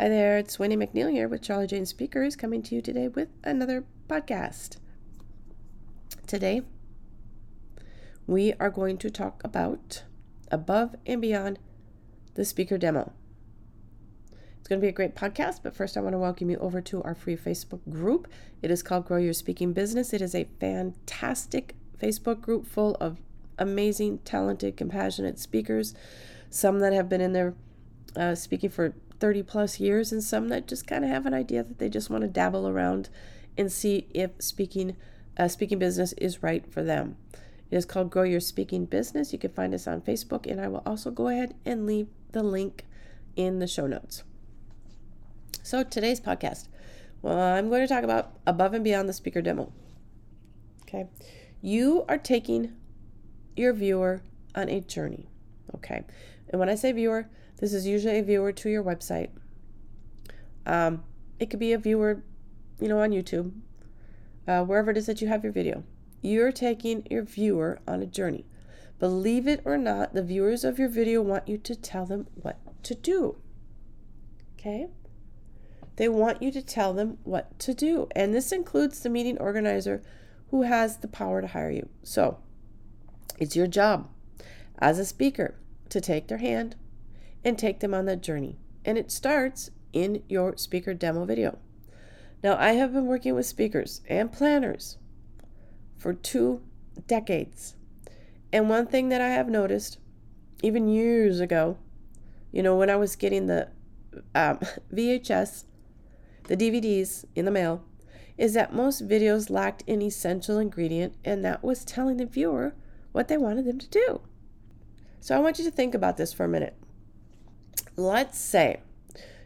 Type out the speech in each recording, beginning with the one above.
Hi there, it's Wendy McNeil here with Charlie Jane Speakers coming to you today with another podcast. Today, we are going to talk about above and beyond the speaker demo. It's going to be a great podcast, but first, I want to welcome you over to our free Facebook group. It is called Grow Your Speaking Business. It is a fantastic Facebook group full of amazing, talented, compassionate speakers, some that have been in there uh, speaking for 30 plus years and some that just kind of have an idea that they just want to dabble around and see if speaking uh, speaking business is right for them. It is called Grow Your Speaking Business. You can find us on Facebook, and I will also go ahead and leave the link in the show notes. So, today's podcast, well, I'm going to talk about above and beyond the speaker demo. Okay. You are taking your viewer on a journey. Okay. And when I say viewer, this is usually a viewer to your website. Um, it could be a viewer, you know, on YouTube, uh, wherever it is that you have your video. You're taking your viewer on a journey. Believe it or not, the viewers of your video want you to tell them what to do. Okay? They want you to tell them what to do. And this includes the meeting organizer who has the power to hire you. So, it's your job as a speaker to take their hand and take them on that journey. And it starts in your speaker demo video. Now, I have been working with speakers and planners for two decades. And one thing that I have noticed, even years ago, you know, when I was getting the um, VHS, the DVDs in the mail, is that most videos lacked an essential ingredient, and that was telling the viewer what they wanted them to do. So I want you to think about this for a minute let's say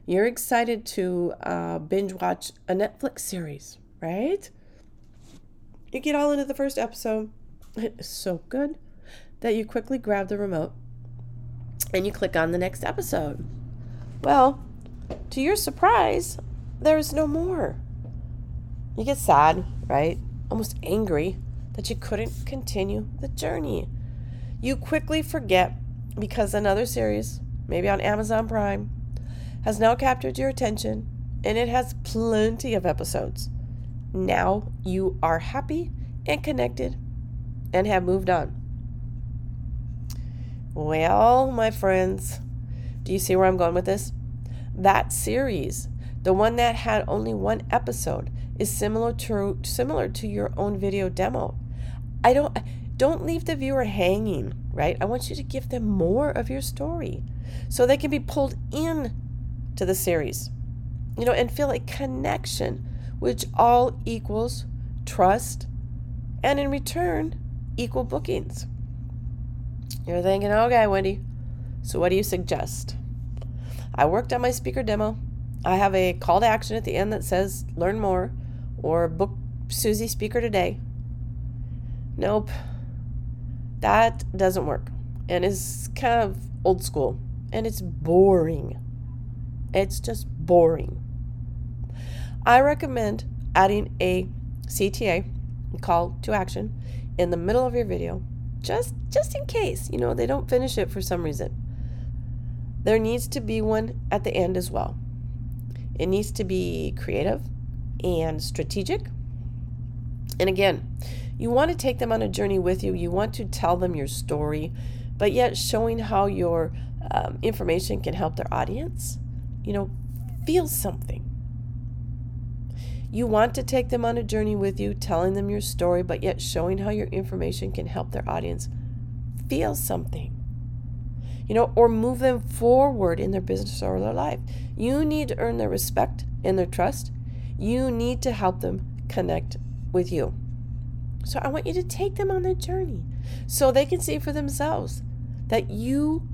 you're excited to uh, binge watch a Netflix series, right? You get all into the first episode. It's so good that you quickly grab the remote and you click on the next episode. Well, to your surprise, there's no more. You get sad, right? Almost angry that you couldn't continue the journey. You quickly forget because another series maybe on Amazon Prime, has now captured your attention and it has plenty of episodes. Now you are happy and connected and have moved on. Well, my friends, do you see where I'm going with this? That series, the one that had only one episode, is similar to similar to your own video demo. I don't don't leave the viewer hanging, right? I want you to give them more of your story so they can be pulled in to the series, you know, and feel a connection, which all equals trust and in return equal bookings. You're thinking, okay, Wendy, so what do you suggest? I worked on my speaker demo. I have a call to action at the end that says learn more or book Susie Speaker today. Nope. That doesn't work and is kind of old school and it's boring. It's just boring. I recommend adding a CTA, call to action, in the middle of your video, just just in case, you know, they don't finish it for some reason. There needs to be one at the end as well. It needs to be creative and strategic. And again, you want to take them on a journey with you. You want to tell them your story, but yet showing how your um, information can help their audience, you know, feel something. You want to take them on a journey with you, telling them your story, but yet showing how your information can help their audience feel something. You know, or move them forward in their business or their life. You need to earn their respect and their trust. You need to help them connect with you. So I want you to take them on that journey so they can see for themselves that you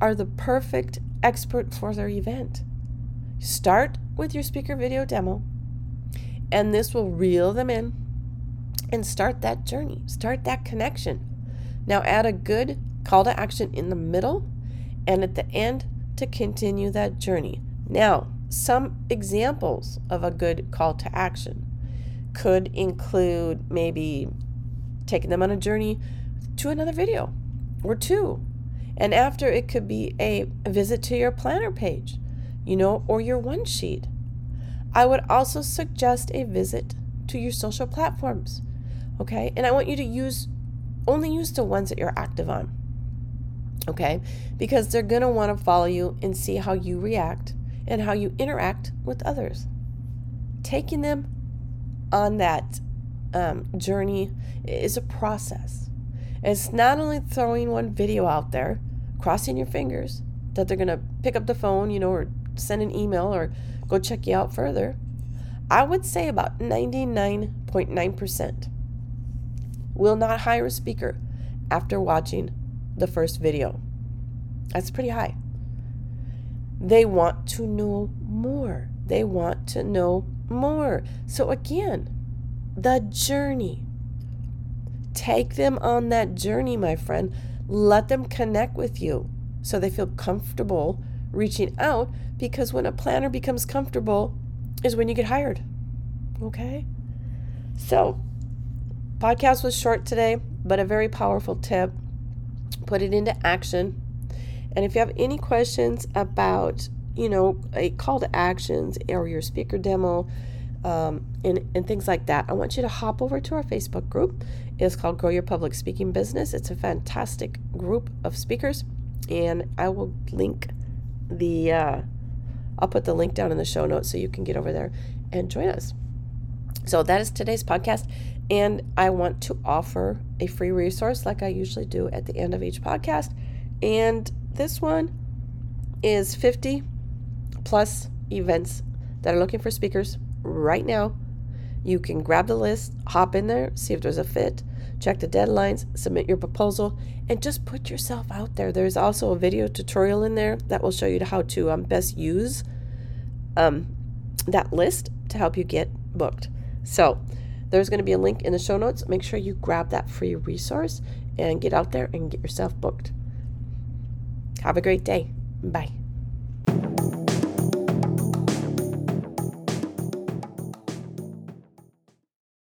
are the perfect expert for their event. Start with your speaker video demo, and this will reel them in and start that journey, start that connection. Now, add a good call to action in the middle and at the end to continue that journey. Now, some examples of a good call to action could include maybe taking them on a journey to another video or two. And after, it could be a visit to your planner page, you know, or your one sheet. I would also suggest a visit to your social platforms. Okay. And I want you to use only use the ones that you're active on. Okay. Because they're want to follow you and see how you react and how you interact with others. Taking them on that um, journey is a process. It's not only throwing one video out there, crossing your fingers that they're going to pick up the phone, you know, or send an email or go check you out further. I would say about 99.9% will not hire a speaker after watching the first video. That's pretty high. They want to know more. They want to know more. So, again, the journey. Take them on that journey, my friend. Let them connect with you so they feel comfortable reaching out because when a planner becomes comfortable is when you get hired. Okay? So, podcast was short today, but a very powerful tip. Put it into action. And if you have any questions about, you know, a call to actions or your speaker demo, um, and, and things like that, I want you to hop over to our Facebook group. It's called Grow Your Public Speaking Business. It's a fantastic group of speakers, and I will link the, uh, I'll put the link down in the show notes so you can get over there and join us. So that is today's podcast. And I want to offer a free resource like I usually do at the end of each podcast. And this one is 50 plus events that are looking for speakers right now. You can grab the list, hop in there, see if there's a fit, check the deadlines, submit your proposal, and just put yourself out there. There's also a video tutorial in there that will show you how to um, best use um, that list to help you get booked. So, there's going to be a link in the show notes. Make sure you grab that free resource and get out there and get yourself booked. Have a great day. Bye.